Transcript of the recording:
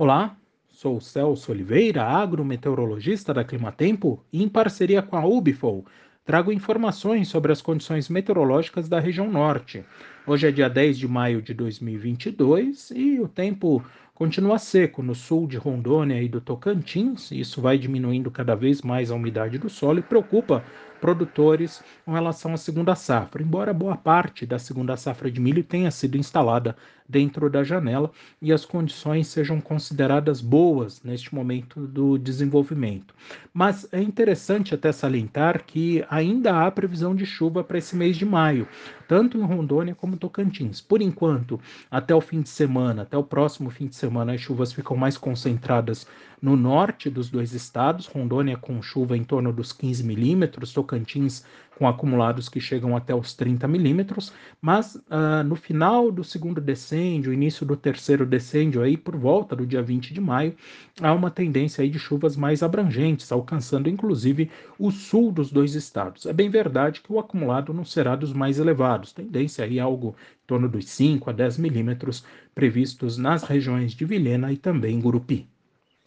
Olá, sou Celso Oliveira, agrometeorologista da Climatempo, e em parceria com a Ubifol, trago informações sobre as condições meteorológicas da região norte. Hoje é dia 10 de maio de 2022 e o tempo continua seco no sul de Rondônia e do Tocantins. Isso vai diminuindo cada vez mais a umidade do solo e preocupa produtores com relação à segunda safra, embora boa parte da segunda safra de milho tenha sido instalada dentro da janela e as condições sejam consideradas boas neste momento do desenvolvimento. Mas é interessante até salientar que ainda há previsão de chuva para esse mês de maio, tanto em Rondônia como Tocantins. Por enquanto, até o fim de semana, até o próximo fim de semana, as chuvas ficam mais concentradas no norte dos dois estados, Rondônia com chuva em torno dos 15 milímetros, Tocantins com acumulados que chegam até os 30 milímetros, mas uh, no final do segundo decêndio, início do terceiro decêndio, aí por volta do dia 20 de maio, há uma tendência aí de chuvas mais abrangentes, alcançando inclusive o sul dos dois estados. É bem verdade que o acumulado não será dos mais elevados, tendência aí algo em torno dos 5 a 10 milímetros previstos nas regiões de Vilhena e também Gurupi.